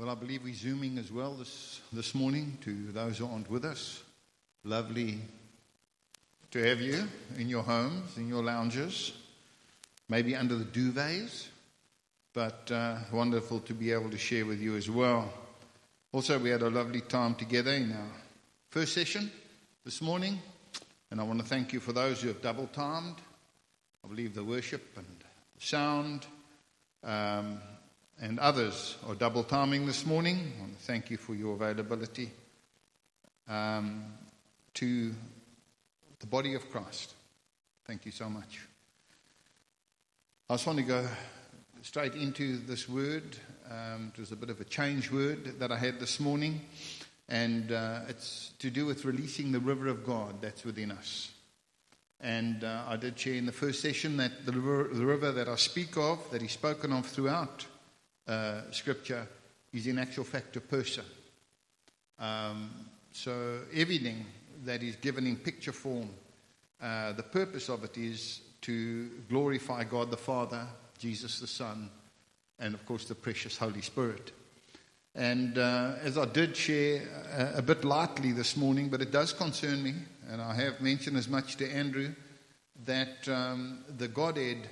Well, I believe we're zooming as well this, this morning to those who aren't with us. Lovely to have you in your homes, in your lounges, maybe under the duvets, but uh, wonderful to be able to share with you as well. Also, we had a lovely time together in our first session this morning, and I want to thank you for those who have double timed. I believe the worship and the sound. Um, and others are double timing this morning. I want to thank you for your availability um, to the body of Christ. Thank you so much. I just want to go straight into this word. Um, it was a bit of a change word that I had this morning, and uh, it's to do with releasing the river of God that's within us. And uh, I did share in the first session that the river, the river that I speak of, that He's spoken of throughout uh, Scripture, is in actual fact a person. Um, so everything that is given in picture form, uh, the purpose of it is to glorify God the Father, Jesus the Son, and of course the precious Holy Spirit. And uh, as I did share a, a, bit lightly this morning, but it does concern me, and I have mentioned as much to Andrew, that um, the Godhead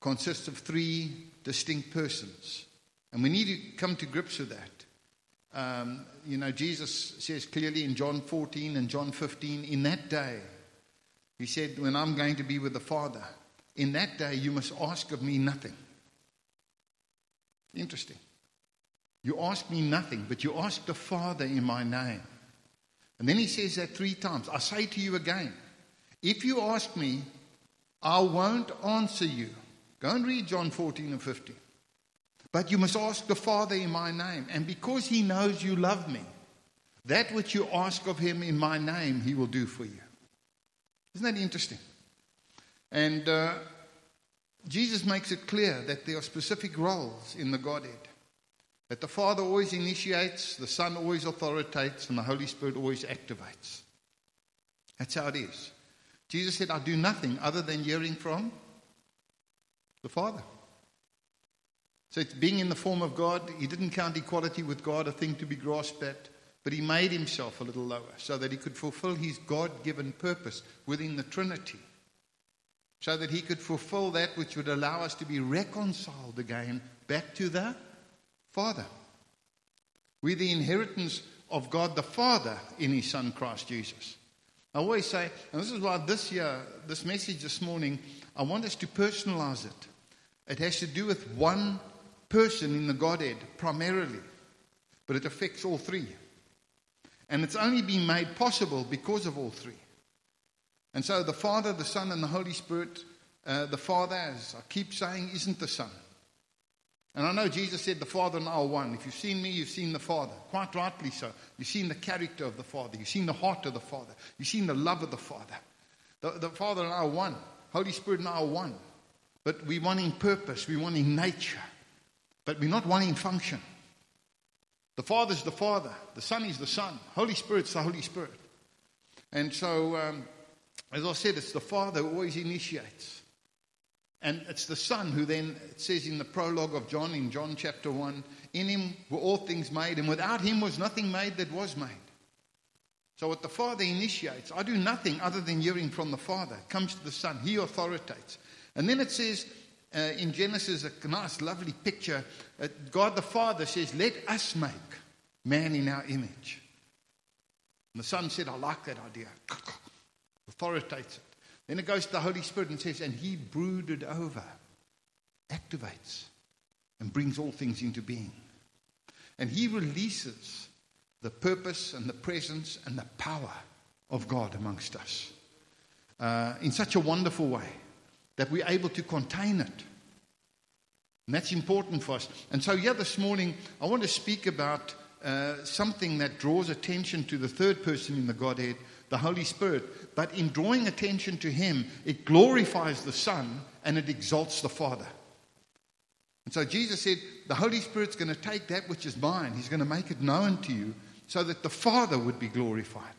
consists of three distinct persons. And we need to come to grips with that. Um, you know, Jesus says clearly in John 14 and John 15, in that day, he said, When I'm going to be with the Father, in that day you must ask of me nothing. Interesting. You ask me nothing, but you ask the Father in my name. And then he says that three times. I say to you again, if you ask me, I won't answer you. Go and read John 14 and 15. But you must ask the Father in my name. And because he knows you love me, that which you ask of him in my name, he will do for you. Isn't that interesting? And uh, Jesus makes it clear that there are specific roles in the Godhead. That the Father always initiates, the Son always authoritates, and the Holy Spirit always activates. That's how it is. Jesus said, I do nothing other than hearing from the Father. So it's being in the form of God. He didn't count equality with God a thing to be grasped at, but he made himself a little lower so that he could fulfill his God given purpose within the Trinity. So that he could fulfill that which would allow us to be reconciled again back to the Father. We're the inheritance of God the Father in his Son Christ Jesus. I always say, and this is why this year, this message this morning, I want us to personalize it. It has to do with one person in the Godhead primarily, but it affects all three. And it's only been made possible because of all three. And so the Father, the Son, and the Holy Spirit, uh, the Father, as I keep saying, isn't the Son. And I know Jesus said the Father and I are one. If you've seen me, you've seen the Father. Quite rightly so. You've seen the character of the Father. You've seen the heart of the Father. You've seen the love of the Father. The, the Father and I are one. Holy Spirit and I are one. But we want in purpose. We want in nature. But we're not one in function. The Father's the Father, the Son is the Son, Holy Spirit's the Holy Spirit. And so, um, as I said, it's the Father who always initiates. And it's the Son who then, it says in the prologue of John, in John chapter 1, in him were all things made, and without him was nothing made that was made. So, what the Father initiates, I do nothing other than hearing from the Father. It comes to the Son, He authoritates. And then it says, uh, in Genesis, a nice, lovely picture. Uh, God the Father says, Let us make man in our image. And the Son said, I like that idea. Authoritates it. Then it goes to the Holy Spirit and says, And He brooded over, activates, and brings all things into being. And He releases the purpose and the presence and the power of God amongst us uh, in such a wonderful way that we're able to contain it. And that's important for us. And so, yeah, this morning, I want to speak about uh, something that draws attention to the third person in the Godhead, the Holy Spirit. But in drawing attention to Him, it glorifies the Son and it exalts the Father. And so Jesus said, The Holy Spirit's going to take that which is mine, He's going to make it known to you so that the Father would be glorified.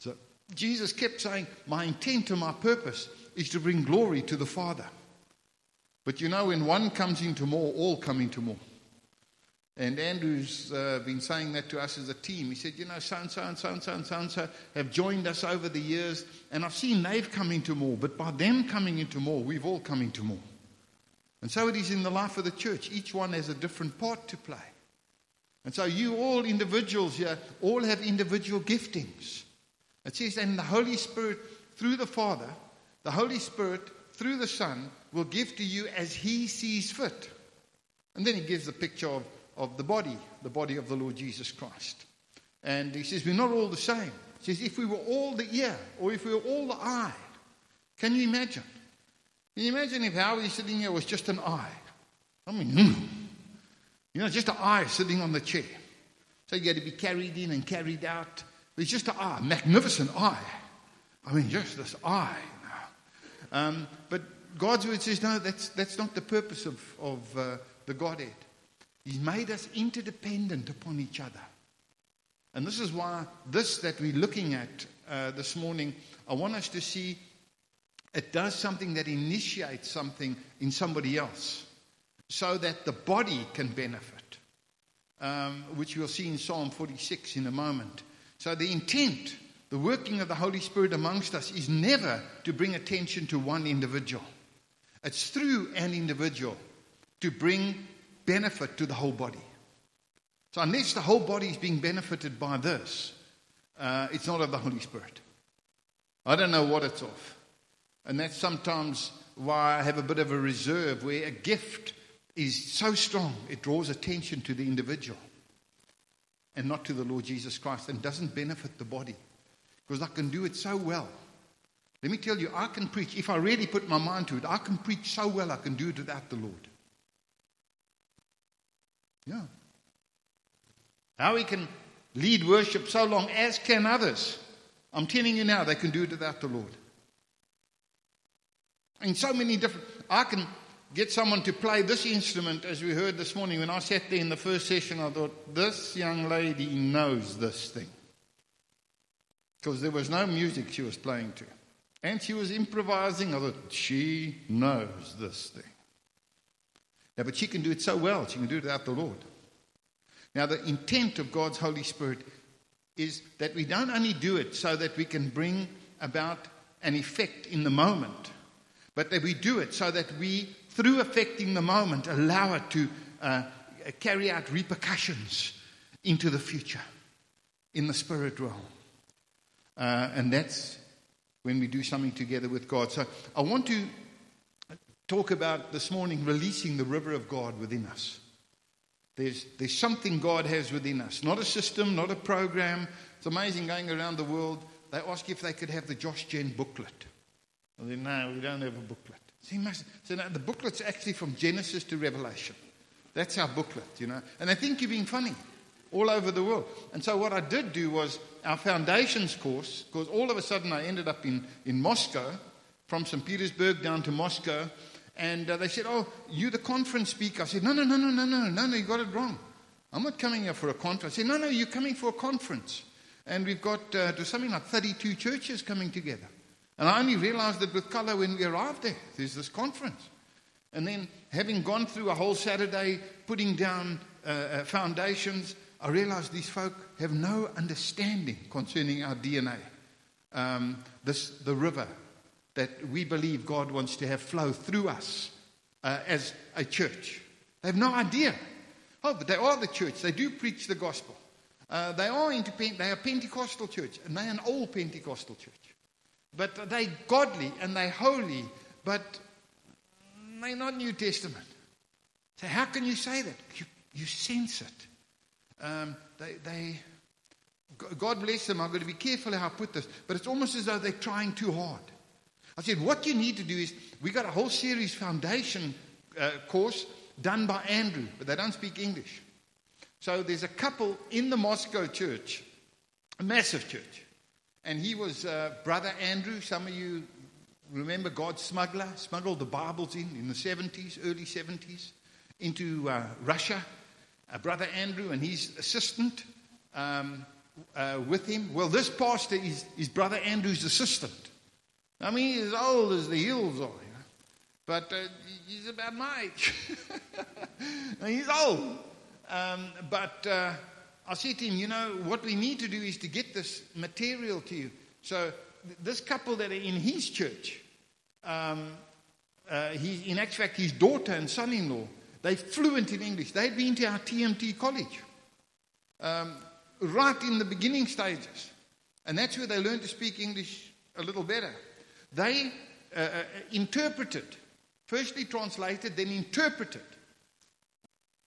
So Jesus kept saying, My intent and my purpose is to bring glory to the Father. But you know, when one comes into more, all come into more. And Andrew's uh, been saying that to us as a team. He said, You know, so and so and so and so and so and so have joined us over the years, and I've seen they've come into more, but by them coming into more, we've all come into more. And so it is in the life of the church. Each one has a different part to play. And so you all individuals here all have individual giftings. It says, and the Holy Spirit through the Father, the Holy Spirit through the Son will give to you as He sees fit. And then He gives the picture of of the body, the body of the Lord Jesus Christ. And he says, We're not all the same. He says, If we were all the ear, or if we were all the eye, can you imagine? Can you imagine if Howie sitting here was just an eye? I mean, hmm. you know, just an eye sitting on the chair. So you had to be carried in and carried out. It's just an eye, magnificent eye. I mean, just this eye. Um, but God's word says, no, that's, that's not the purpose of, of uh, the Godhead. He's made us interdependent upon each other. And this is why this that we're looking at uh, this morning, I want us to see it does something that initiates something in somebody else so that the body can benefit, um, which we'll see in Psalm 46 in a moment. So the intent, the working of the Holy Spirit amongst us is never to bring attention to one individual. It's through an individual to bring benefit to the whole body. So, unless the whole body is being benefited by this, uh, it's not of the Holy Spirit. I don't know what it's of. And that's sometimes why I have a bit of a reserve where a gift is so strong, it draws attention to the individual and not to the Lord Jesus Christ and doesn't benefit the body because I can do it so well. Let me tell you, I can preach. If I really put my mind to it, I can preach so well, I can do it without the Lord. Yeah. Howie can lead worship so long, as can others. I'm telling you now, they can do it without the Lord. In so many different. I can get someone to play this instrument, as we heard this morning. When I sat there in the first session, I thought, this young lady knows this thing. Because there was no music she was playing to. And she was improvising. I thought, she knows this thing. Yeah, but she can do it so well, she can do it without the Lord. Now, the intent of God's Holy Spirit is that we don't only do it so that we can bring about an effect in the moment, but that we do it so that we, through affecting the moment, allow it to uh, carry out repercussions into the future in the spirit realm. Uh, and that's when we do something together with God. So I want to talk about this morning releasing the river of God within us. There's, there's something God has within us, not a system, not a program. It's amazing going around the world. They ask if they could have the Josh Gen booklet. Well, then, no, we don't have a booklet. Must, so the booklet's actually from Genesis to Revelation. That's our booklet, you know. And they think you're being funny all over the world. And so what I did do was our foundations course, because all of a sudden I ended up in, in Moscow, from St. Petersburg down to Moscow, and uh, they said, Oh, you the conference speaker. I said, No, no, no, no, no, no, no, no, you got it wrong. I'm not coming here for a conference. I said, No, no, you're coming for a conference. And we've got uh, something like 32 churches coming together. And I only realized it with color when we arrived there. There's this conference. And then, having gone through a whole Saturday putting down uh, uh foundations, I realized these folk have no understanding concerning our DNA. Um, this, the river, that we believe God wants to have flow through us uh, as a church. They have no idea. Oh, but they are the church. They do preach the gospel. Uh, they are independent. They are Pentecostal church, and they're an old Pentecostal church. But they godly and they holy, but they're not New Testament. So how can you say that? You, you sense it. Um, they, they, God bless them. I'm going to be careful how I put this, but it's almost as though they're trying too hard. I said, what you need to do is, we got a whole series foundation uh, course done by Andrew, but they don't speak English. So there's a couple in the Moscow church, a massive church. And he was uh, Brother Andrew. Some of you remember God smuggler, smuggled the Bibles in in the 70s, early 70s, into uh, Russia. Uh, Brother Andrew and his assistant um, uh, with him. Well, this pastor is, is Brother Andrew's assistant. I mean, he's as old as the hills are, you know? but uh, he's about my age. he's old. Um, but uh, I said to him, you know, what we need to do is to get this material to you. So th- this couple that are in his church, um, uh, he, in fact, his daughter and son-in-law, they're fluent in English. They'd been to our TMT college um, right in the beginning stages. And that's where they learned to speak English a little better. They uh, uh, interpreted, firstly translated, then interpreted.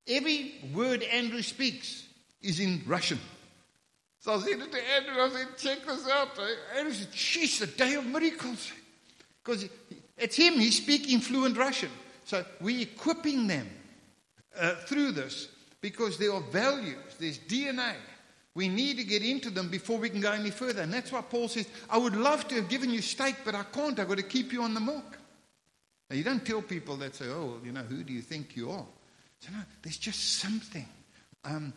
Every word Andrew speaks is in Russian. So I said to Andrew, I said, check this out. Andrew said, she's the day of miracles. Because it's him, he's speaking fluent Russian. So we're equipping them uh, through this because there are values, there's DNA. We need to get into them before we can go any further. And that's why Paul says, I would love to have given you steak, but I can't. I've got to keep you on the milk. Now, you don't tell people that say, oh, you know, who do you think you are? So, no, there's just something. Um,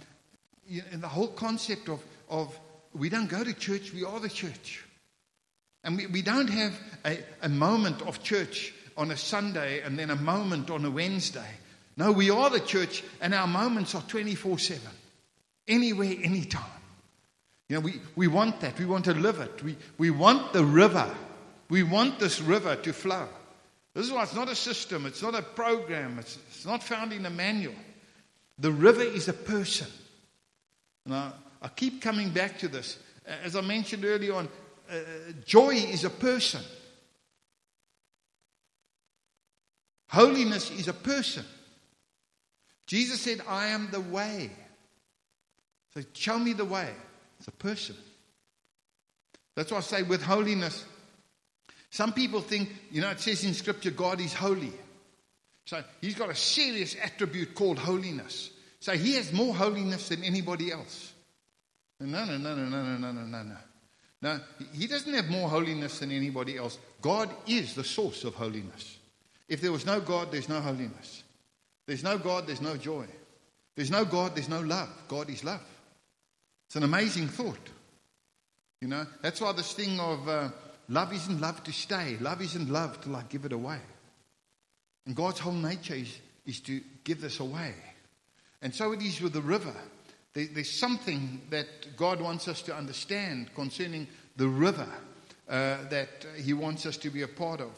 you know, the whole concept of, of we don't go to church, we are the church. And we, we don't have a, a moment of church on a Sunday and then a moment on a Wednesday. No, we are the church, and our moments are 24 7 anywhere, anytime. You know, we, we want that. We want to live it. We, we want the river. We want this river to flow. This is why it's not a system, it's not a program, it's, it's not found in a manual. The river is a person. And I, I keep coming back to this. As I mentioned earlier on, uh, joy is a person. Holiness is a person. Jesus said, I am the way. So show me the way. It's a person. That's why I say with holiness, some people think, you know, it says in Scripture, God is holy. So he's got a serious attribute called holiness. So he has more holiness than anybody else. No, no, no, no, no, no, no, no, no. No, he doesn't have more holiness than anybody else. God is the source of holiness. If there was no God, there's no holiness. There's no God, there's no joy. There's no God, there's no love. God is love. It's an amazing thought. You know, that's why this thing of uh, love isn't love to stay, love isn't love to like give it away. And God's whole nature is, is to give this away. And so it is with the river. There, there's something that God wants us to understand concerning the river uh, that He wants us to be a part of.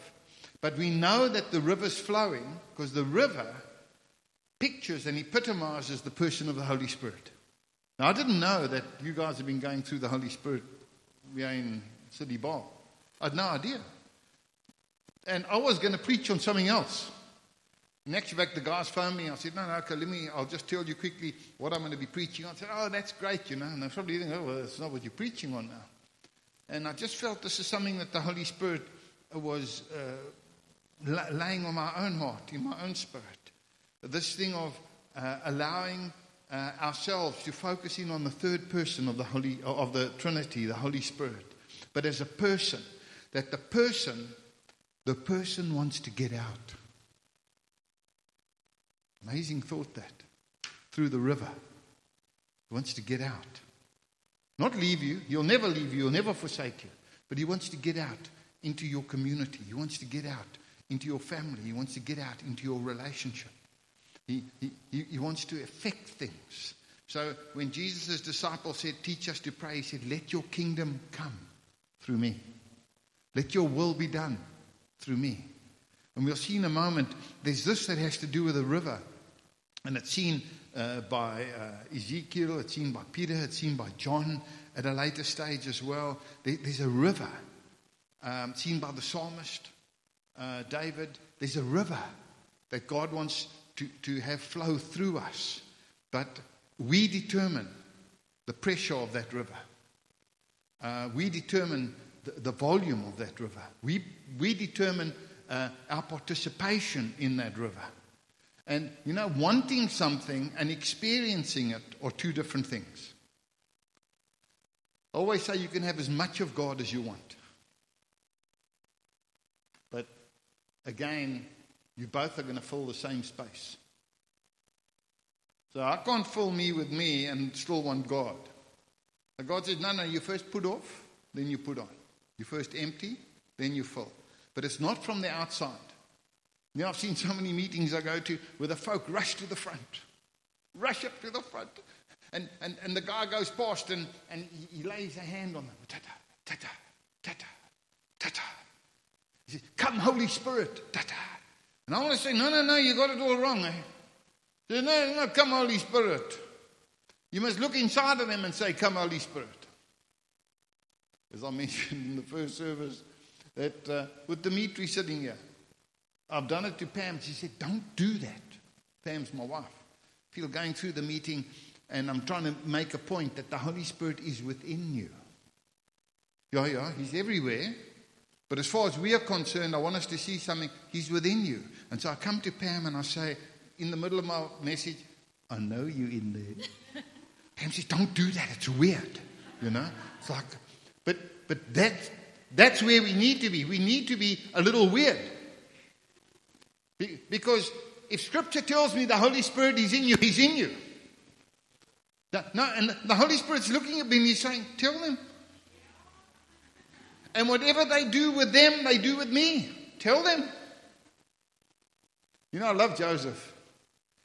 But we know that the river's flowing because the river pictures and epitomizes the person of the Holy Spirit. Now, I didn't know that you guys have been going through the Holy Spirit we are in City Bowl. I had no idea. And I was going to preach on something else. Next fact, the guys phoned me. I said, no, no, okay, let me, I'll just tell you quickly what I'm going to be preaching on. I said, oh, that's great, you know. And they probably think, oh, well, that's not what you're preaching on now. And I just felt this is something that the Holy Spirit was uh, laying on my own heart, in my own spirit. This thing of uh, allowing uh, ourselves to focus in on the third person of the Holy of the Trinity, the Holy Spirit, but as a person, that the person, the person wants to get out. Amazing thought that through the river, he wants to get out, not leave you. He'll never leave you. He'll never forsake you. But he wants to get out into your community. He wants to get out into your family. He wants to get out into your relationship. He, he, he wants to affect things. So when Jesus' disciples said, Teach us to pray, he said, Let your kingdom come through me. Let your will be done through me. And we'll see in a moment, there's this that has to do with the river. And it's seen uh, by uh, Ezekiel, it's seen by Peter, it's seen by John at a later stage as well. There, there's a river um, seen by the psalmist, uh, David. There's a river that God wants to, to have flow through us. But we determine the pressure of that river. Uh, we determine the, the, volume of that river. We, we determine uh, our participation in that river. And, you know, wanting something and experiencing it are two different things. I always say you can have as much of God as you want. But again, you both are going to fill the same space. So I can't fill me with me and still want God. But God says, no, no, you first put off, then you put on. You first empty, then you fill. But it's not from the outside. Know, I've seen so many meetings I go to where the folk rush to the front. rush up to the front. And, and, and the guy goes past and, and he, he lays a hand on them. Ta-ta, ta-ta, ta-ta, ta-ta. He says, come Holy Spirit, ta-ta. And I want to say, no, no, no, you got it all wrong. Eh? He no, no, come Holy Spirit. You must look inside of them and say, come Holy Spirit. As I mentioned in the first service, that uh, with Dimitri sitting here, I've done it to Pam. She said, don't do that. Pam's my wife. Feel going through the meeting and I'm trying to make a point that the Holy Spirit is within you. Yeah, yeah, He's everywhere. But as far as we are concerned, I want us to see something. He's within you. And so I come to Pam and I say, in the middle of my message, I know you in there. Pam says, don't do that. It's weird. You know? It's like, but, but that's, that's where we need to be. We need to be a little weird. Because if Scripture tells me the Holy Spirit is in you, He's in you. No, and the Holy Spirit's looking at me and He's saying, Tell them. And whatever they do with them, they do with me. Tell them. You know, I love Joseph.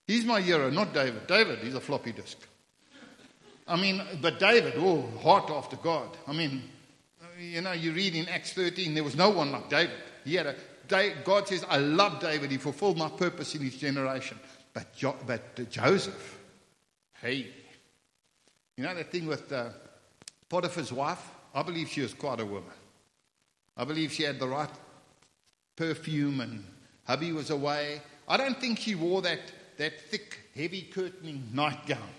He's my hero, not David. David, he's a floppy disk. I mean, but David, oh, heart after God. I mean, you know, you read in Acts 13, there was no one like David. He had a God says, I love David. He fulfilled my purpose in his generation. But, jo- but Joseph, hey, you know that thing with uh, Potiphar's wife? I believe she was quite a woman. I believe she had the right perfume and hubby was away. I don't think she wore that, that thick, heavy curtaining nightgown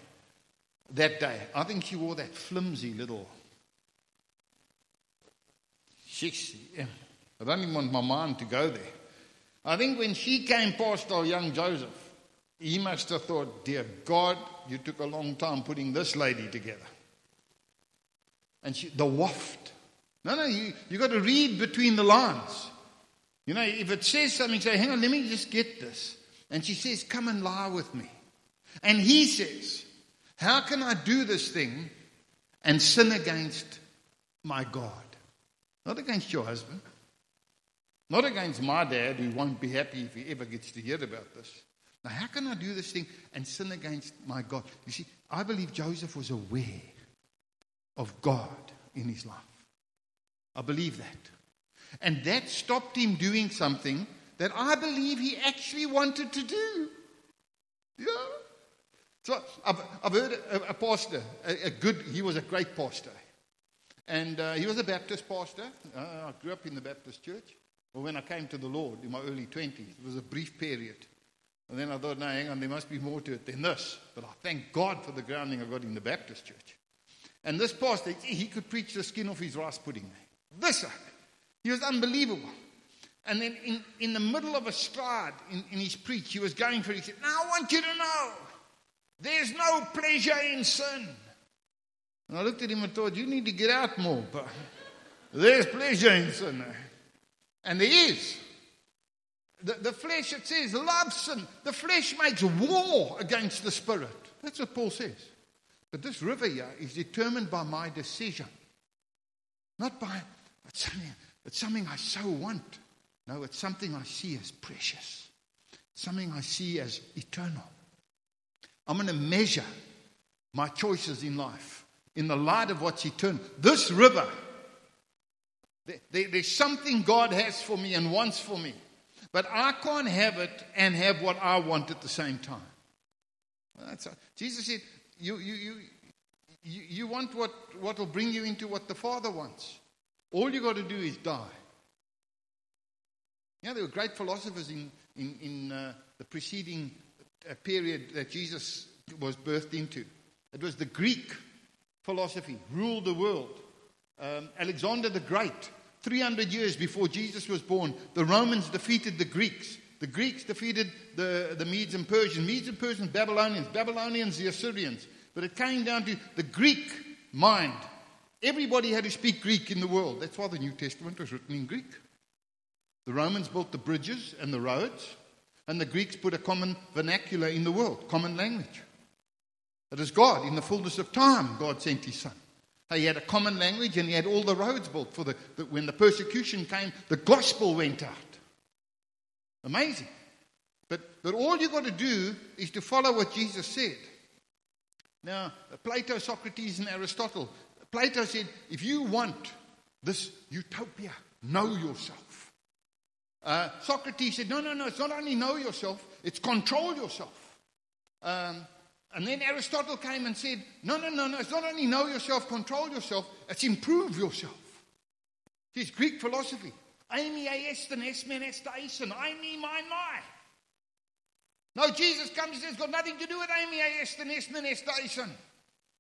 that day. I think she wore that flimsy little. Yeah. I don't even want my mind to go there. I think when she came past our young Joseph, he must have thought, Dear God, you took a long time putting this lady together. And she, the waft. No, no, you, you got to read between the lines. You know, if it says something, say, Hang on, let me just get this. And she says, Come and lie with me. And he says, How can I do this thing and sin against my God? Not against your husband. Not against my dad, who won't be happy if he ever gets to hear about this. Now, how can I do this thing and sin against my God? You see, I believe Joseph was aware of God in his life. I believe that. And that stopped him doing something that I believe he actually wanted to do. Yeah. So I've, I've heard a, a pastor, a, a, good, he was a great pastor. And uh, he was a Baptist pastor. Uh, I grew up in the Baptist church. Well, when I came to the Lord in my early 20s, it was a brief period. And then I thought, no, hang on, there must be more to it than this. But I thank God for the grounding I got in the Baptist church. And this pastor, he could preach the skin off his rice pudding. This, he was unbelievable. And then in, in the middle of a stride in, in his preach, he was going for it. He said, Now I want you to know there's no pleasure in sin. And I looked at him and thought, You need to get out more. But there's pleasure in sin. And there is. The, the flesh, it says, loves sin. The flesh makes war against the spirit. That's what Paul says. But this river here is determined by my decision. Not by it's something, it's something I so want. No, it's something I see as precious. Something I see as eternal. I'm going to measure my choices in life in the light of what's eternal. This river there, there's something God has for me and wants for me. But I can't have it and have what I want at the same time. That's a, Jesus said, you, you, you, you, you want what will bring you into what the Father wants. All you got to do is die. Know, there were great philosophers in, in, in uh, the preceding uh, period that Jesus was birthed into. It was the Greek philosophy, ruled the world. Um, Alexander the Great 300 years before Jesus was born, the Romans defeated the Greeks. The Greeks defeated the, the Medes and Persians. Medes and Persians, Babylonians. Babylonians, the Assyrians. But it came down to the Greek mind. Everybody had to speak Greek in the world. That's why the New Testament was written in Greek. The Romans built the bridges and the roads, and the Greeks put a common vernacular in the world, common language. It is God, in the fullness of time, God sent his Son. He had a common language and he had all the roads built for the, the when the persecution came, the gospel went out. Amazing. But, but all you've got to do is to follow what Jesus said. Now, Plato, Socrates, and Aristotle. Plato said, if you want this utopia, know yourself. Uh, Socrates said, no, no, no, it's not only know yourself, it's control yourself. Um, and then Aristotle came and said, no, no, no, no, it's not only know yourself, control yourself, it's improve yourself. It's Greek philosophy. Amy. I me, my, my. No, Jesus comes and says, it's got nothing to do with Amy esten esmen estaisen.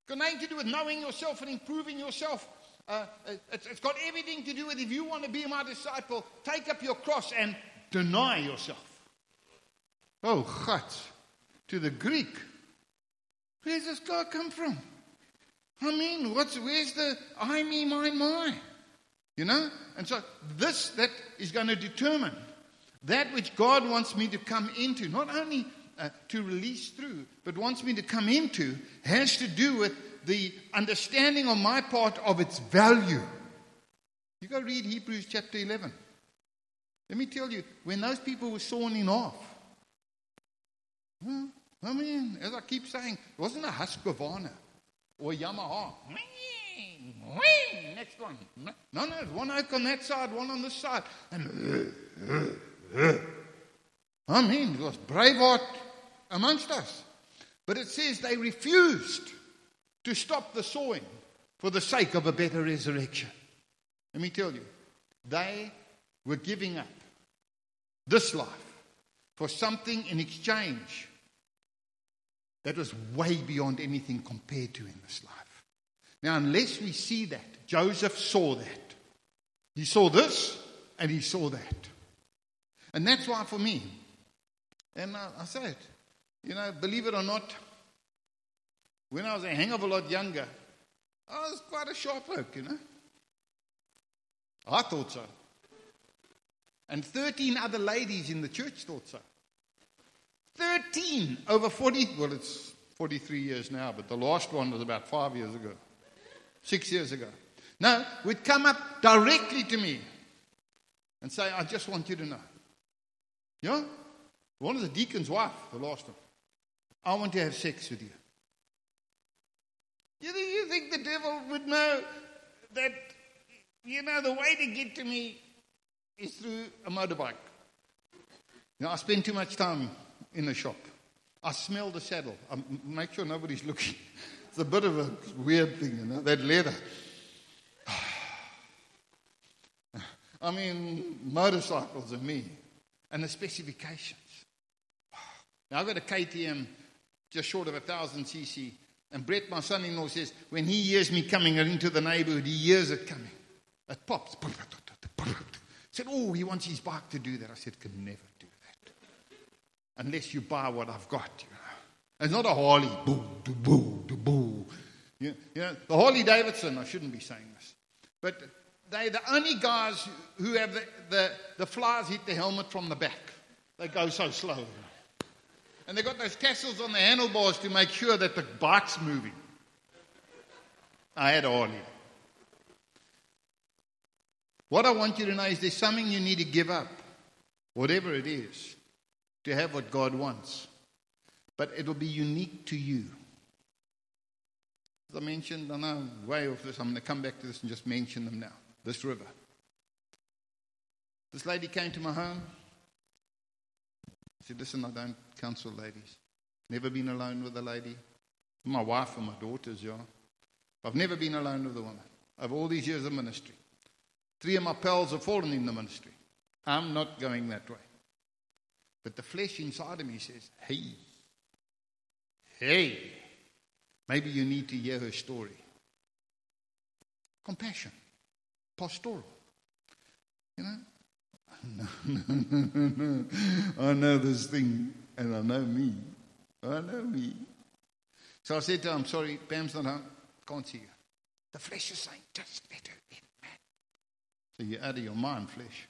Got nothing to do with knowing yourself and improving yourself. Uh, it's, it's got everything to do with if you want to be my disciple, take up your cross and deny yourself. Oh, God. To the Greek. Where's this guy come from? I mean, what's, where's the I, me, mine, my? You know? And so this that is going to determine that which God wants me to come into, not only uh, to release through, but wants me to come into, has to do with the understanding on my part of its value. You go read Hebrews chapter 11. Let me tell you, when those people were sawing off, well, I mean, as I keep saying, it wasn't a Husqvarna or Yamaha. Next one. No, no, one oak on that side, one on this side. And uh, uh, uh, oh, I mean, it was Braveheart amongst us. But it says they refused to stop the sowing for the sake of a better resurrection. Let me tell you, they were giving up this life for something in exchange that was way beyond anything compared to in this life. Now, unless we see that, Joseph saw that. He saw this and he saw that. And that's why for me, and I, I say it, you know, believe it or not, when I was a hang of a lot younger, I was quite a sharp oak, you know. I thought so. And 13 other ladies in the church thought so. 13 over 40, well, it's 43 years now, but the last one was about five years ago, six years ago. No, would come up directly to me and say, I just want you to know. Yeah? One of the deacon's wife, the last one. I want to have sex with you. You think, you think the devil would know that, you know, the way to get to me is through a motorbike? Know, I spend too much time in the shop. I smell the saddle. I make sure nobody's looking. It's a bit of a weird thing, you know, that leather. I mean, motorcycles are me and the specifications. Now, I've got a KTM just short of a thousand cc, and Brett, my son in law, says when he hears me coming into the neighborhood, he hears it coming. It pops. said, Oh, he wants his bike to do that. I said, Can never do that. Unless you buy what I've got, you know. It's not a Harley. Boo, do, boo, do, boo. You, you know, the Harley Davidson, I shouldn't be saying this, but they're the only guys who have the, the, the flies hit the helmet from the back. They go so slow. And they've got those tassels on the handlebars to make sure that the bike's moving. I had all here. What I want you to know is there's something you need to give up, whatever it is, to have what God wants. But it'll be unique to you. As I mentioned, I know way off this. I'm going to come back to this and just mention them now this river. This lady came to my home. Said, Listen, I don't counsel ladies. Never been alone with a lady. My wife and my daughters, yeah. I've never been alone with a woman. Over all these years of ministry. Three of my pals have fallen in the ministry. I'm not going that way. But the flesh inside of me says, hey, hey, maybe you need to hear her story. Compassion pastoral. You know? No, no, no, no, no. I know this thing and I know me. I know me. So I said to him, sorry, Pam's not home. Can't see you. The flesh is saying, just let her in, man. So you're out of your mind, flesh.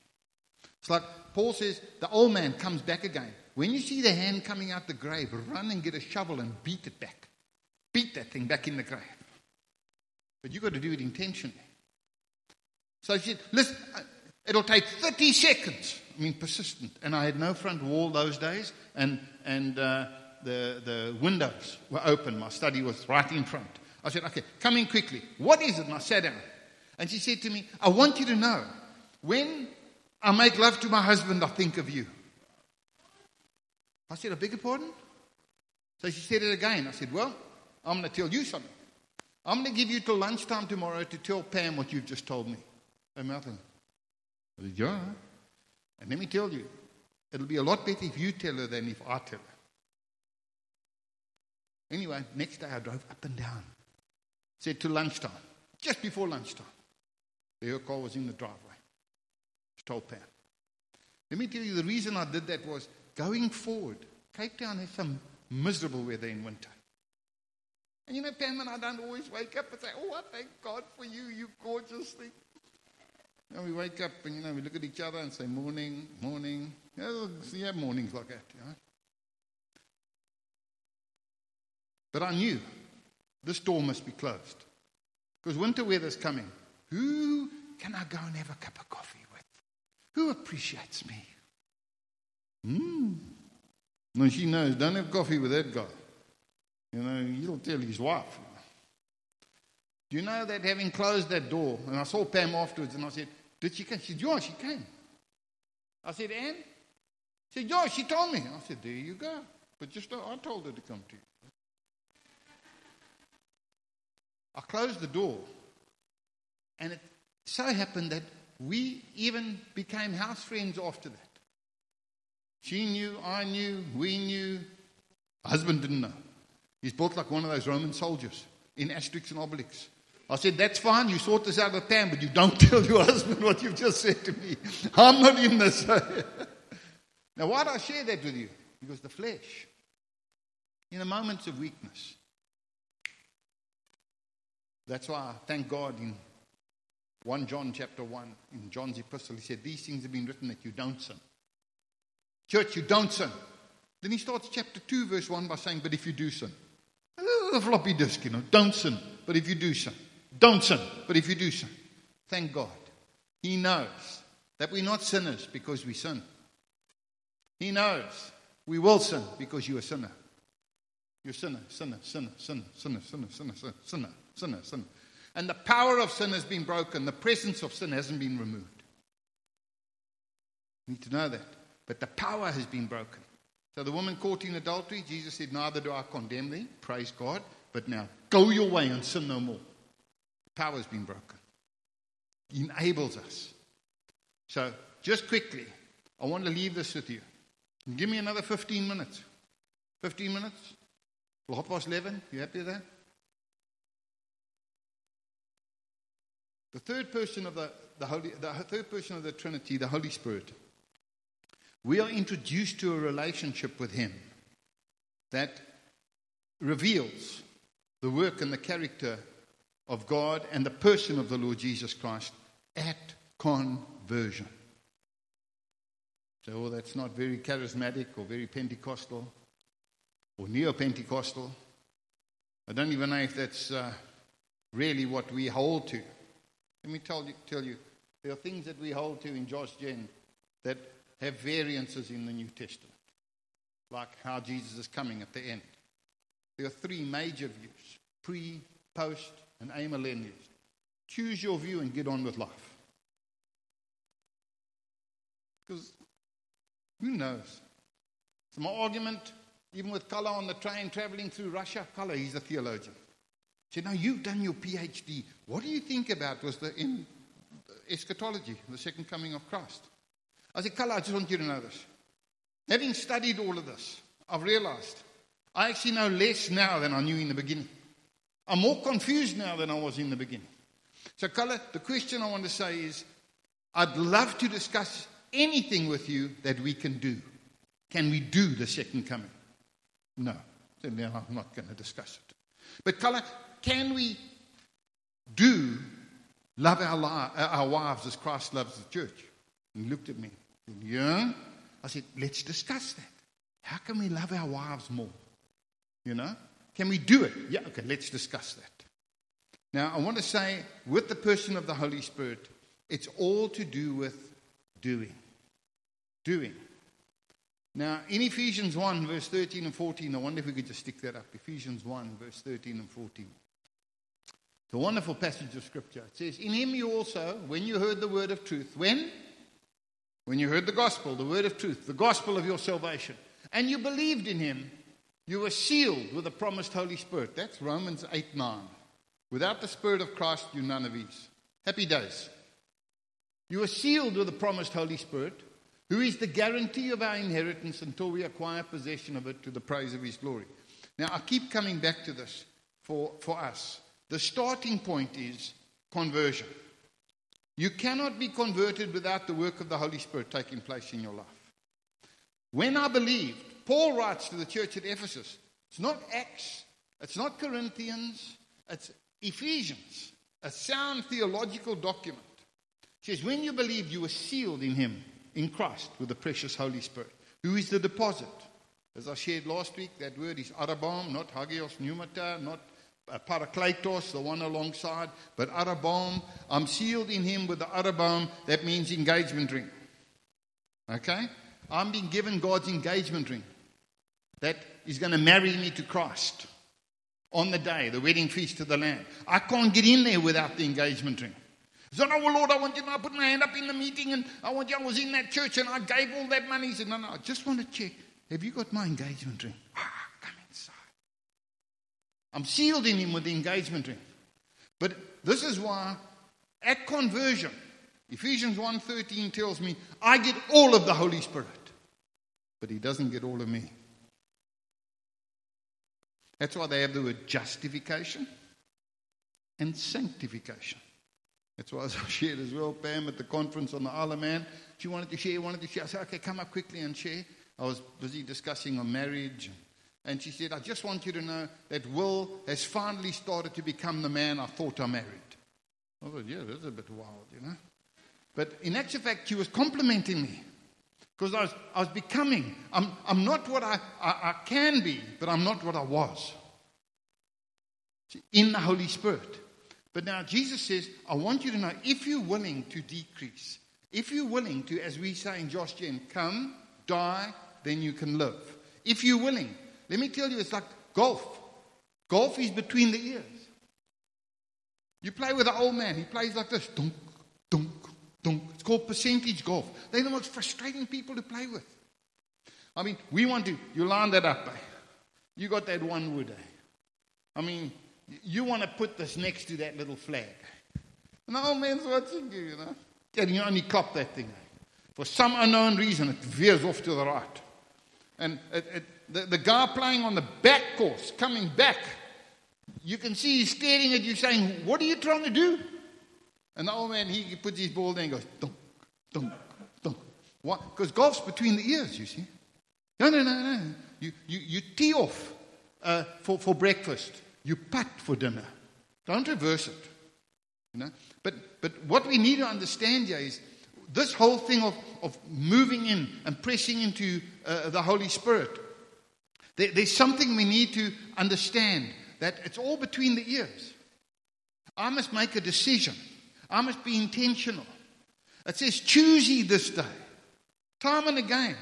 It's like Paul says, the old man comes back again. When you see the hand coming out the grave, run and get a shovel and beat it back. Beat that thing back in the grave. But you've got to do it intentionally. So she said, listen, uh, it'll take 30 seconds. Mean, persistent. And I had no front wall those days. And, and uh, the, the windows were open. My study was right in front. I said, Okay, come in quickly. What is it? And I sat down. And she said to me, I want you to know when I make love to my husband, I think of you. I said, I beg your pardon? So she said it again. I said, Well, I'm going to tell you something. I'm going to give you till lunchtime tomorrow to tell Pam what you've just told me. And I said, Yeah. And let me tell you, it'll be a lot better if you tell her than if I tell her. Anyway, next day I drove up and down. Said to lunchtime, just before lunchtime. Her car was in the driveway. She told Pam. Let me tell you, the reason I did that was going forward, Cape Town has some miserable weather in winter. And you know, Pam and I don't always wake up and say, Oh, I thank God for you, you gorgeous thing. And we wake up and, you know, we look at each other and say, Morning, morning. You, know, have mornings like that, you know. But I knew this door must be closed because winter weather's coming. Who can I go and have a cup of coffee with? Who appreciates me? Hmm. No, she knows. Don't have coffee with that guy. You know, he'll tell his wife. Do you know that having closed that door, and I saw Pam afterwards, and I said, Did she come? She said, Yeah, she came. I said, Anne? She said, Yeah, she told me. I said, There you go. But just I told her to come to you. I closed the door, and it so happened that we even became house friends after that. She knew, I knew, we knew. Husband didn't know. He's built like one of those Roman soldiers in Asterix and Obelix. I said, That's fine, you sort this out with Pam, but you don't tell your husband what you've just said to me. I'm not in this. now, why do I share that with you? Because the flesh, in the moments of weakness, that's why I thank God in 1 John chapter 1, in John's epistle, he said, These things have been written that you don't sin. Church, you don't sin. Then he starts chapter 2, verse 1 by saying, But if you do sin, a little floppy disk, you know, don't sin, but if you do sin, don't sin, but if you do sin. Thank God. He knows that we're not sinners because we sin. He knows we will sin because you're a sinner. You're a sinner, sinner, sinner, sinner, sinner, sinner, sinner, sinner, sinner, sinner, sinner. And the power of sin has been broken. The presence of sin hasn't been removed. You need to know that. But the power has been broken. So the woman caught in adultery, Jesus said, Neither do I condemn thee. Praise God. But now go your way and sin no more. Power has been broken. He enables us. So just quickly, I want to leave this with you. Give me another 15 minutes. 15 minutes? Well, half past 11. You happy with that? The third person of the, the, Holy, the third person of the Trinity, the Holy Spirit we are introduced to a relationship with Him that reveals the work and the character of God and the person of the Lord Jesus Christ at conversion. So, that's not very charismatic or very Pentecostal or neo Pentecostal. I don't even know if that's uh, really what we hold to. Let me tell you, tell you, there are things that we hold to in Josh Gen that have variances in the New Testament, like how Jesus is coming at the end. There are three major views pre, post, and aim a amillennialist. Choose your view and get on with life. Because who knows? So, my argument, even with Kala on the train traveling through Russia, Kala, he's a theologian. He said, Now you've done your PhD. What do you think about was the in eschatology, the second coming of Christ? I said, Kala, I just want you to know this. Having studied all of this, I've realized I actually know less now than I knew in the beginning. I'm more confused now than I was in the beginning. So, Kala, the question I want to say is I'd love to discuss anything with you that we can do. Can we do the second coming? No. Then I'm not going to discuss it. But, Kala, can we do love our, uh, our wives as Christ loves the church? He looked at me. Said, yeah. I said, let's discuss that. How can we love our wives more? You know? Can we do it? Yeah, okay, let's discuss that. Now, I want to say, with the person of the Holy Spirit, it's all to do with doing. Doing. Now, in Ephesians 1, verse 13 and 14, I wonder if we could just stick that up. Ephesians 1, verse 13 and 14. It's a wonderful passage of scripture. It says, In him you also, when you heard the word of truth, when? When you heard the gospel, the word of truth, the gospel of your salvation, and you believed in him, you are sealed with the promised Holy Spirit. That's Romans 8 9. Without the Spirit of Christ, you're none of these. Happy days. You are sealed with the promised Holy Spirit, who is the guarantee of our inheritance until we acquire possession of it to the praise of his glory. Now, I keep coming back to this for, for us. The starting point is conversion. You cannot be converted without the work of the Holy Spirit taking place in your life. When I believed, Paul writes to the church at Ephesus, it's not Acts, it's not Corinthians, it's Ephesians, a sound theological document. It says, When you believed, you were sealed in Him, in Christ, with the precious Holy Spirit, who is the deposit. As I shared last week, that word is arrabon, not hagios pneumata, not uh, parakletos, the one alongside, but arrabon. I'm sealed in Him with the arrabon. That means engagement ring. Okay? I'm being given God's engagement ring that is going to marry me to Christ on the day, the wedding feast of the Lamb. I can't get in there without the engagement ring. So, no, well, Lord, I want you to I put my hand up in the meeting and I want you, I was in that church and I gave all that money. He said, no, no, I just want to check. Have you got my engagement ring? Ah, come inside. I'm sealed in him with the engagement ring. But this is why at conversion, Ephesians 1.13 tells me, I get all of the Holy Spirit. But he doesn't get all of me. That's why they have the word justification and sanctification. That's why I shared as well, Pam, at the conference on the Isle of Man. She wanted to share, wanted to share. I said, okay, come up quickly and share. I was busy discussing on marriage. And she said, I just want you to know that Will has finally started to become the man I thought I married. I thought, yeah, that's a bit wild, you know. But in actual fact, she was complimenting me. Because I was, I was becoming, I'm, I'm not what I, I, I can be, but I'm not what I was. In the Holy Spirit. But now Jesus says, I want you to know if you're willing to decrease, if you're willing to, as we say in Josh Gen, come, die, then you can live. If you're willing, let me tell you, it's like golf. Golf is between the ears. You play with an old man, he plays like this dunk, dunk, it's called percentage golf. They're the most frustrating people to play with. I mean, we want to, you line that up, eh? You got that one wood, eh? I mean, you want to put this next to that little flag. And the old man's watching you, you know. And you only cop that thing. Eh? For some unknown reason, it veers off to the right. And it, it, the, the guy playing on the back course, coming back, you can see he's staring at you saying, What are you trying to do? And the old man, he puts his ball there and goes, dunk, dunk, dunk. What? Because golf's between the ears, you see. No, no, no, no. You, you, you tee off uh, for, for breakfast. You putt for dinner. Don't reverse it. You know? But, but what we need to understand here is this whole thing of, of moving in and pressing into uh, the Holy Spirit. There, there's something we need to understand that it's all between the ears. I must make a decision. I must be intentional. It says, choose ye this day. Time and again.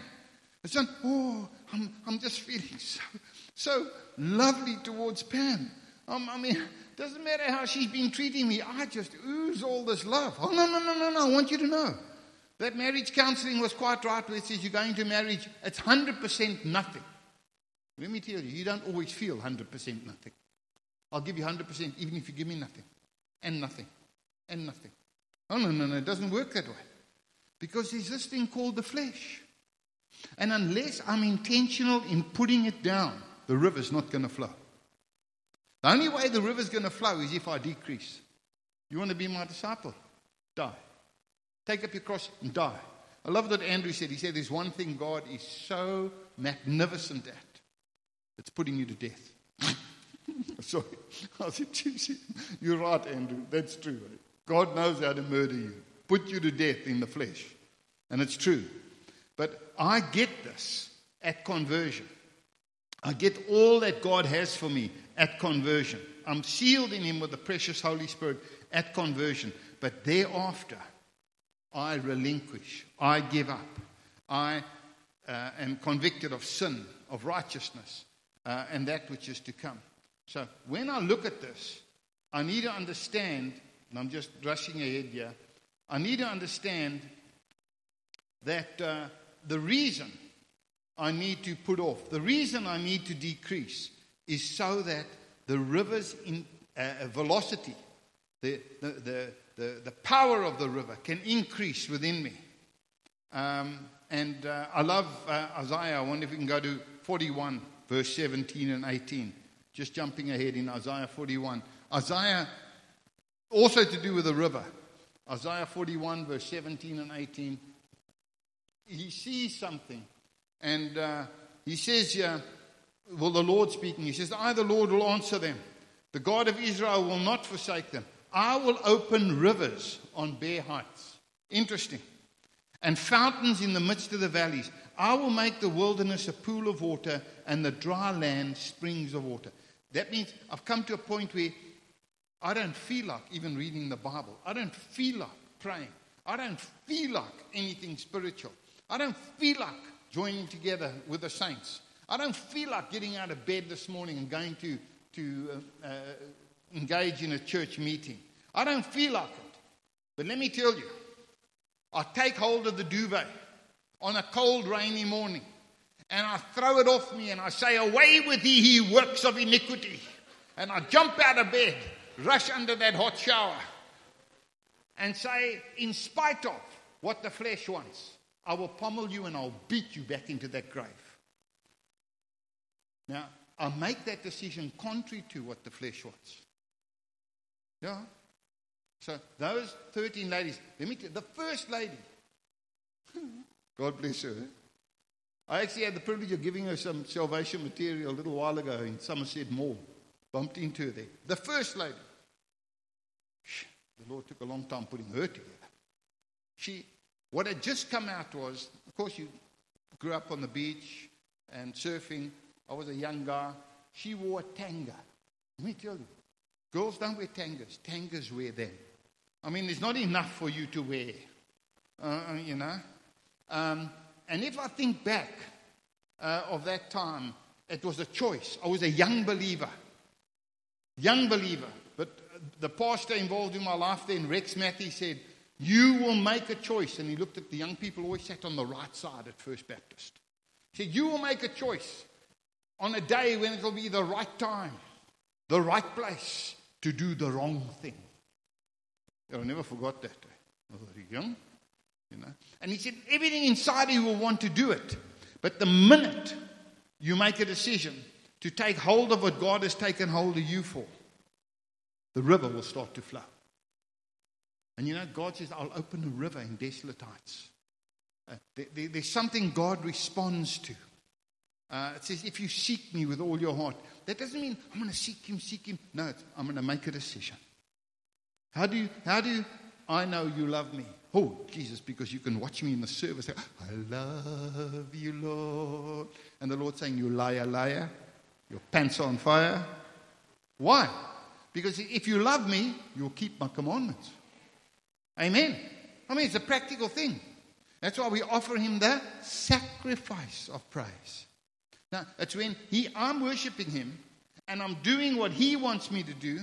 It's not, oh, I'm, I'm just feeling so, so lovely towards Pam. Um, I mean, doesn't matter how she's been treating me. I just ooze all this love. Oh, no, no, no, no, no. I want you to know. That marriage counseling was quite right where it says you're going to marriage, it's 100% nothing. Let me tell you, you don't always feel 100% nothing. I'll give you 100% even if you give me nothing and nothing and nothing. Oh, no, no, no, it doesn't work that way. Because there's this thing called the flesh. And unless I'm intentional in putting it down, the river's not going to flow. The only way the river's going to flow is if I decrease. You want to be my disciple? Die. Take up your cross and die. I love that Andrew said. He said, There's one thing God is so magnificent at it's putting you to death. Sorry. I said, You're right, Andrew. That's true. God knows how to murder you, put you to death in the flesh. And it's true. But I get this at conversion. I get all that God has for me at conversion. I'm sealed in Him with the precious Holy Spirit at conversion. But thereafter, I relinquish, I give up, I uh, and convicted of sin, of righteousness, uh, and that which is to come. So when I look at this, I need to understand, and I'm just rushing ahead here, I need to understand that uh, the reason I need to put off, the reason I need to decrease, is so that the river's in, uh, velocity, the, the, the, the, the power of the river can increase within me. Um, and uh, I love uh, Isaiah. I wonder if we can go to 41, verse 17 and 18. Just jumping ahead in Isaiah 41. Isaiah, also to do with the river. Isaiah 41, verse 17 and 18. He sees something. And uh, he says here, well, the Lord speaking, he says, I, the Lord, will answer them. The God of Israel will not forsake them. I will open rivers on bare heights. Interesting. And fountains in the midst of the valleys. I will make the wilderness a pool of water and the dry land springs of water. That means I've come to a point where I don't feel like even reading the Bible. I don't feel like praying. I don't feel like anything spiritual. I don't feel like joining together with the saints. I don't feel like getting out of bed this morning and going to, to uh, uh, engage in a church meeting. I don't feel like it. But let me tell you, I take hold of the duvet on a cold, rainy morning and I throw it off me and I say, Away with thee, he works of iniquity. And I jump out of bed, rush under that hot shower, and say, In spite of what the flesh wants, I will pummel you and I'll beat you back into that grave. Now, I make that decision contrary to what the flesh wants. Yeah? So, those 13 ladies, let me tell you, the first lady, God bless her. Eh? I actually had the privilege of giving her some salvation material a little while ago in Somerset Mall. Bumped into her there. The first lady. The Lord took a long time putting her together. She, what had just come out was, of course, you grew up on the beach and surfing. I was a young guy. She wore a tanga. Let me tell you, girls don't wear tangas. Tangas wear them. I mean, there's not enough for you to wear, uh, you know. Um, and if I think back uh, of that time, it was a choice. I was a young believer. Young believer. The pastor involved in my life then, Rex Matthew, said, You will make a choice. And he looked at the young people, always sat on the right side at First Baptist. He said, You will make a choice on a day when it will be the right time, the right place to do the wrong thing. I never forgot that. Eh? I was very young. You know? And he said, everything inside you will want to do it. But the minute you make a decision to take hold of what God has taken hold of you for, the river will start to flow. And you know, God says, I'll open a river in desolate heights. Uh, there, there, there's something God responds to. Uh, it says, if you seek me with all your heart, that doesn't mean I'm going to seek him, seek him. No, I'm going to make a decision. How do, you, how do I know you love me? Oh, Jesus, because you can watch me in the service. I love you, Lord. And the Lord saying, You liar, liar. Your pants are on fire. Why? Because if you love me, you'll keep my commandments. Amen. I mean, it's a practical thing. That's why we offer him the sacrifice of praise. Now, it's when he, I'm worshiping him and I'm doing what he wants me to do,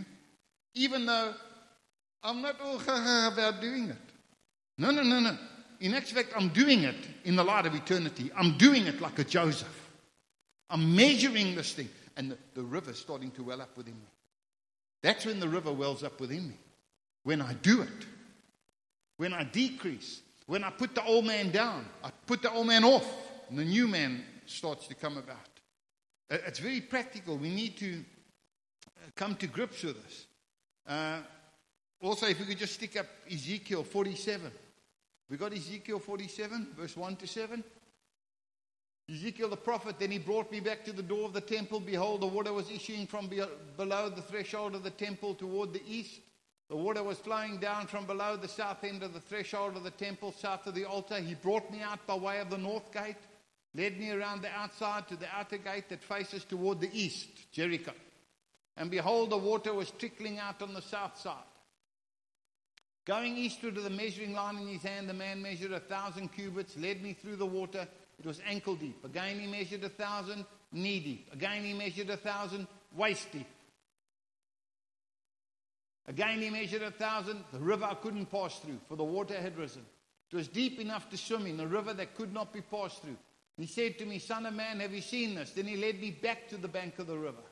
even though I'm not all about doing it. No, no, no, no. In actual fact, I'm doing it in the light of eternity. I'm doing it like a Joseph. I'm measuring this thing. And the, the river's starting to well up within me. That's when the river wells up within me. When I do it. When I decrease. When I put the old man down. I put the old man off. And the new man starts to come about. It's very practical. We need to uh, come to grips with this. Uh, also, if we could just stick up Ezekiel 47. We got Ezekiel 47, verse 1 to 7. Ezekiel the prophet, then he brought me back to the door of the temple. Behold, the water was issuing from below the threshold of the temple toward the east. The water was flowing down from below the south end of the threshold of the temple, south of the altar. He brought me out by way of the north gate, led me around the outside to the outer gate that faces toward the east, Jericho. And behold, the water was trickling out on the south side. Going eastward to the measuring line in his hand, the man measured a thousand cubits, led me through the water, it was ankle deep. Again, he measured a thousand, knee deep. Again, he measured a thousand, waist deep. Again, he measured a thousand. The river I couldn't pass through, for the water had risen. It was deep enough to swim in, a river that could not be passed through. He said to me, Son of man, have you seen this? Then he led me back to the bank of the river.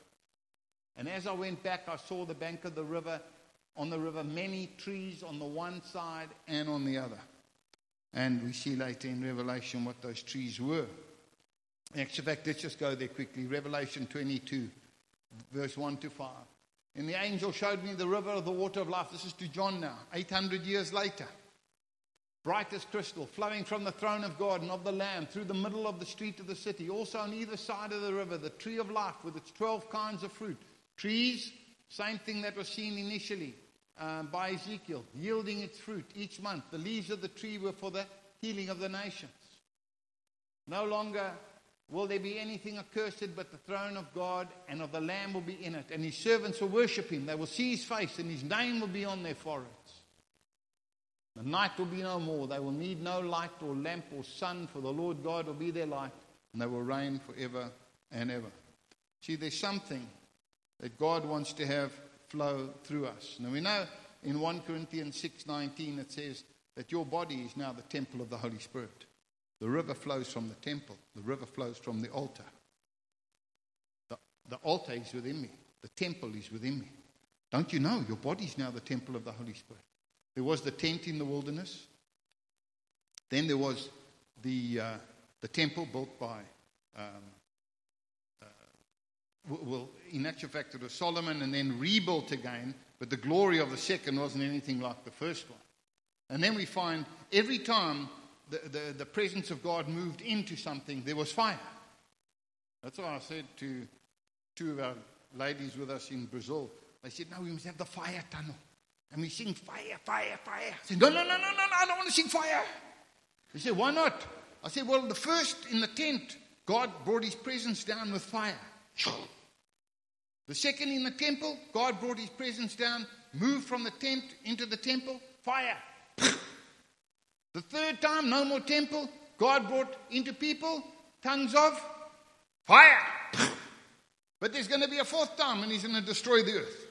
And as I went back, I saw the bank of the river, on the river, many trees on the one side and on the other. And we see later in Revelation what those trees were. In fact, let's just go there quickly. Revelation 22, verse 1 to 5. And the angel showed me the river of the water of life. This is to John now, 800 years later. Bright as crystal, flowing from the throne of God and of the Lamb through the middle of the street of the city. Also on either side of the river, the tree of life with its 12 kinds of fruit. Trees, same thing that was seen initially um, by Ezekiel, yielding its fruit each month. The leaves of the tree were for the healing of the nations. No longer will there be anything accursed, but the throne of God and of the Lamb will be in it. And his servants will worship him. They will see his face, and his name will be on their foreheads. The night will be no more. They will need no light or lamp or sun, for the Lord God will be their light, and they will reign forever and ever. See, there's something that God wants to have flow through us. Now we know in 1 Corinthians 6:19 it says that your body is now the temple of the Holy Spirit. The river flows from the temple. The river flows from the altar. The, the altar is within me. The temple is within me. Don't you know your body is now the temple of the Holy Spirit? There was the tent in the wilderness. Then there was the, uh, the temple built by um, well, in actual fact, it was Solomon and then rebuilt again, but the glory of the second wasn't anything like the first one. And then we find every time the, the, the presence of God moved into something, there was fire. That's why I said to two of our ladies with us in Brazil, they said, No, we must have the fire tunnel. And we sing fire, fire, fire. I said, No, no, no, no, no, no, I don't want to sing fire. They said, Why not? I said, Well, the first in the tent, God brought his presence down with fire. The second in the temple, God brought his presence down, moved from the tent into the temple, fire. The third time, no more temple, God brought into people tongues of fire. But there's going to be a fourth time and he's going to destroy the earth.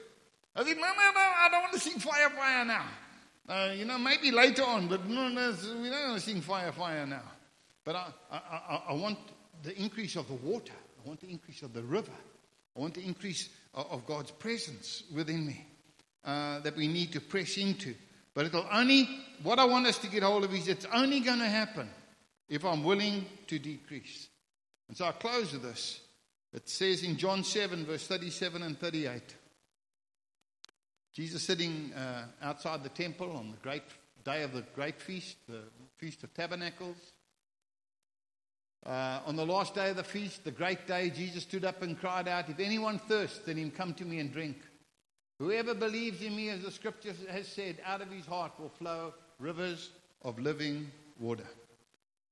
I said, no, no, no, I don't want to sing fire, fire now. Uh, you know, maybe later on, but no, no, we don't want to sing fire, fire now. But I, I, I, I want the increase of the water. I want the increase of the river. I want the increase of God's presence within me uh, that we need to press into. But it'll only, what I want us to get hold of is it's only going to happen if I'm willing to decrease. And so I close with this. It says in John 7, verse 37 and 38. Jesus sitting uh, outside the temple on the great day of the great feast, the Feast of Tabernacles. Uh, on the last day of the feast, the great day, Jesus stood up and cried out, If anyone thirsts, let him come to me and drink. Whoever believes in me, as the scripture has said, out of his heart will flow rivers of living water.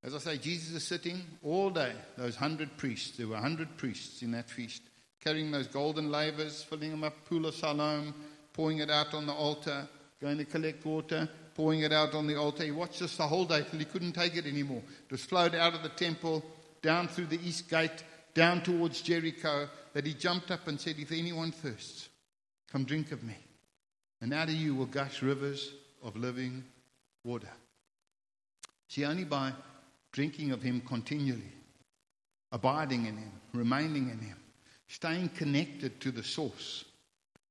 As I say, Jesus is sitting all day, those hundred priests, there were hundred priests in that feast, carrying those golden lavers, filling them up, pool of Siloam, pouring it out on the altar, going to collect water, pouring it out on the altar. He watched this the whole day till he couldn't take it anymore. It was flowed out of the temple, down through the east gate, down towards Jericho, that he jumped up and said, If anyone thirsts, come drink of me. And out of you will gush rivers of living water. See, only by drinking of him continually, abiding in him, remaining in him, staying connected to the source.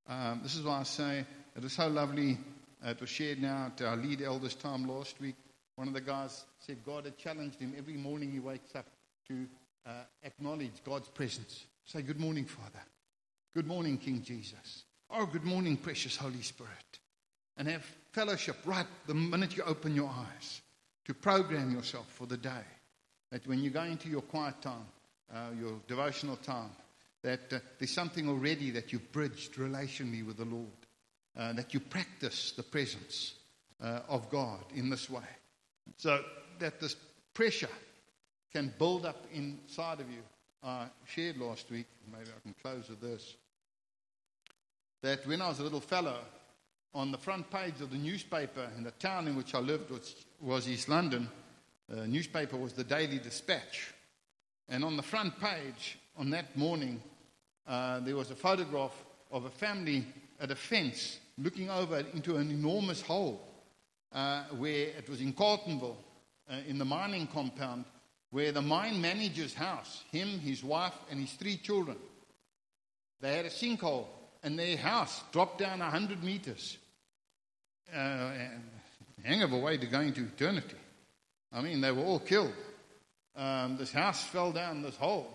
Um, this is why I say it is so lovely it was shared now at our lead elders time last week. One of the guys said God had challenged him every morning he wakes up to uh, acknowledge God's presence. Say, Good morning, Father. Good morning, King Jesus. Oh, good morning, precious Holy Spirit. And have fellowship right the minute you open your eyes to program yourself for the day. That when you go into your quiet time, uh, your devotional time, that uh, there's something already that you've bridged relationally with the Lord uh, that you practice the presence uh, of God in this way. So that this pressure can build up inside of you. I shared last week, maybe I can close with this, that when I was a little fellow, on the front page of the newspaper in the town in which I lived, which was East London, uh, newspaper was the Daily Dispatch. And on the front page on that morning, uh, there was a photograph of a family at a fence looking over into an enormous hole uh, where it was in Carletonville, uh, in the mining compound, where the mine manager's house, him, his wife, and his three children, they had a sinkhole, and their house dropped down 100 meters. Uh, hang of a way to going to eternity. I mean, they were all killed. Um, this house fell down this hole.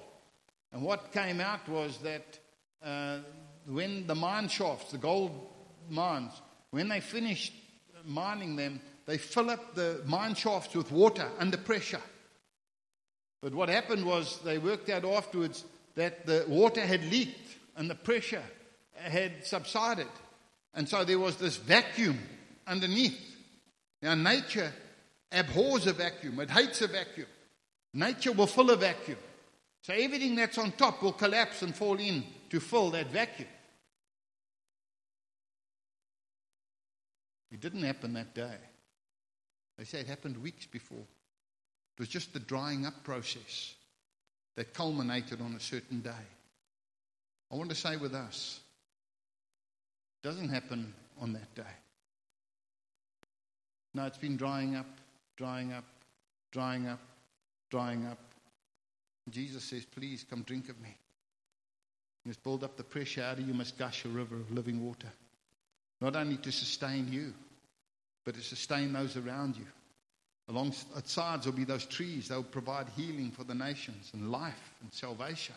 And what came out was that uh, when the mine shafts, the gold mines, when they finished mining them, they fill up the mine shafts with water under pressure. But what happened was they worked out afterwards that the water had leaked and the pressure had subsided. And so there was this vacuum underneath. Now, nature abhors a vacuum, it hates a vacuum. Nature will fill a vacuum. So everything that's on top will collapse and fall in to fill that vacuum. It didn't happen that day. They say it happened weeks before. It was just the drying up process that culminated on a certain day. I want to say with us, it doesn't happen on that day. No, it's been drying up, drying up, drying up, drying up. Jesus says, Please come drink of me. You must build up the pressure out of you, must gush a river of living water. Not only to sustain you, but to sustain those around you. Alongside will be those trees. They'll provide healing for the nations and life and salvation.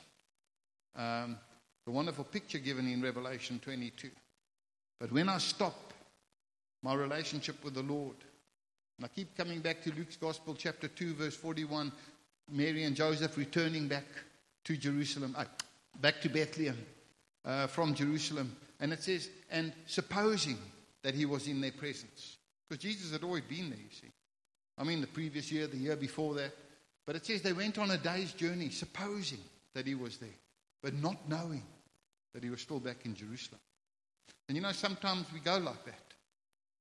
Um, the wonderful picture given in Revelation 22. But when I stop my relationship with the Lord, and I keep coming back to Luke's Gospel, chapter 2, verse 41, Mary and Joseph returning back to Jerusalem, uh, back to Bethlehem uh, from Jerusalem. And it says, and supposing that he was in their presence. Because Jesus had always been there, you see. I mean, the previous year, the year before that. But it says they went on a day's journey, supposing that he was there, but not knowing that he was still back in Jerusalem. And you know, sometimes we go like that.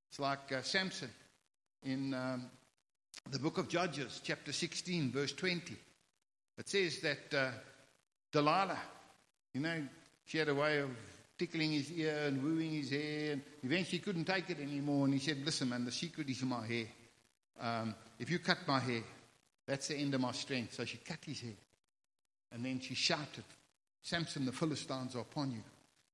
It's like uh, Samson in um, the book of Judges, chapter 16, verse 20. It says that uh, Delilah, you know, she had a way of tickling his ear and wooing his hair. And eventually he couldn't take it anymore. And he said, Listen, man, the secret is my hair. Um, if you cut my hair, that's the end of my strength. So she cut his hair. And then she shouted, Samson, the Philistines are upon you.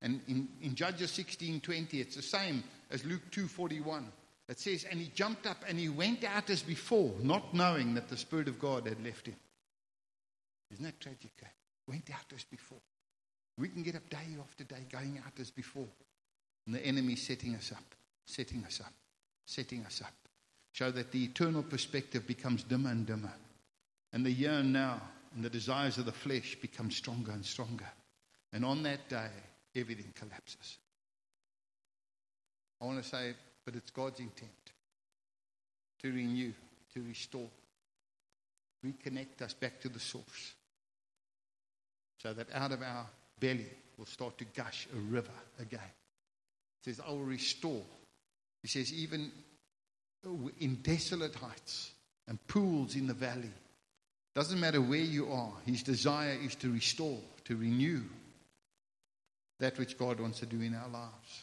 And in, in Judges 16:20, it's the same as Luke 2:41. It says, and he jumped up and he went out as before, not knowing that the Spirit of God had left him. Isn't that tragic? Eh? Went out as before. We can get up day after day going out as before. And the enemy setting us up, setting us up, setting us up. So that the eternal perspective becomes dimmer and dimmer. And the yearn now and the desires of the flesh become stronger and stronger. And on that day, everything collapses. I want to say, but it's God's intent to renew, to restore, reconnect us back to the source. So that out of our belly will start to gush a river again. It says, I will restore. He says, even in desolate heights and pools in the valley. Doesn't matter where you are, his desire is to restore, to renew that which God wants to do in our lives.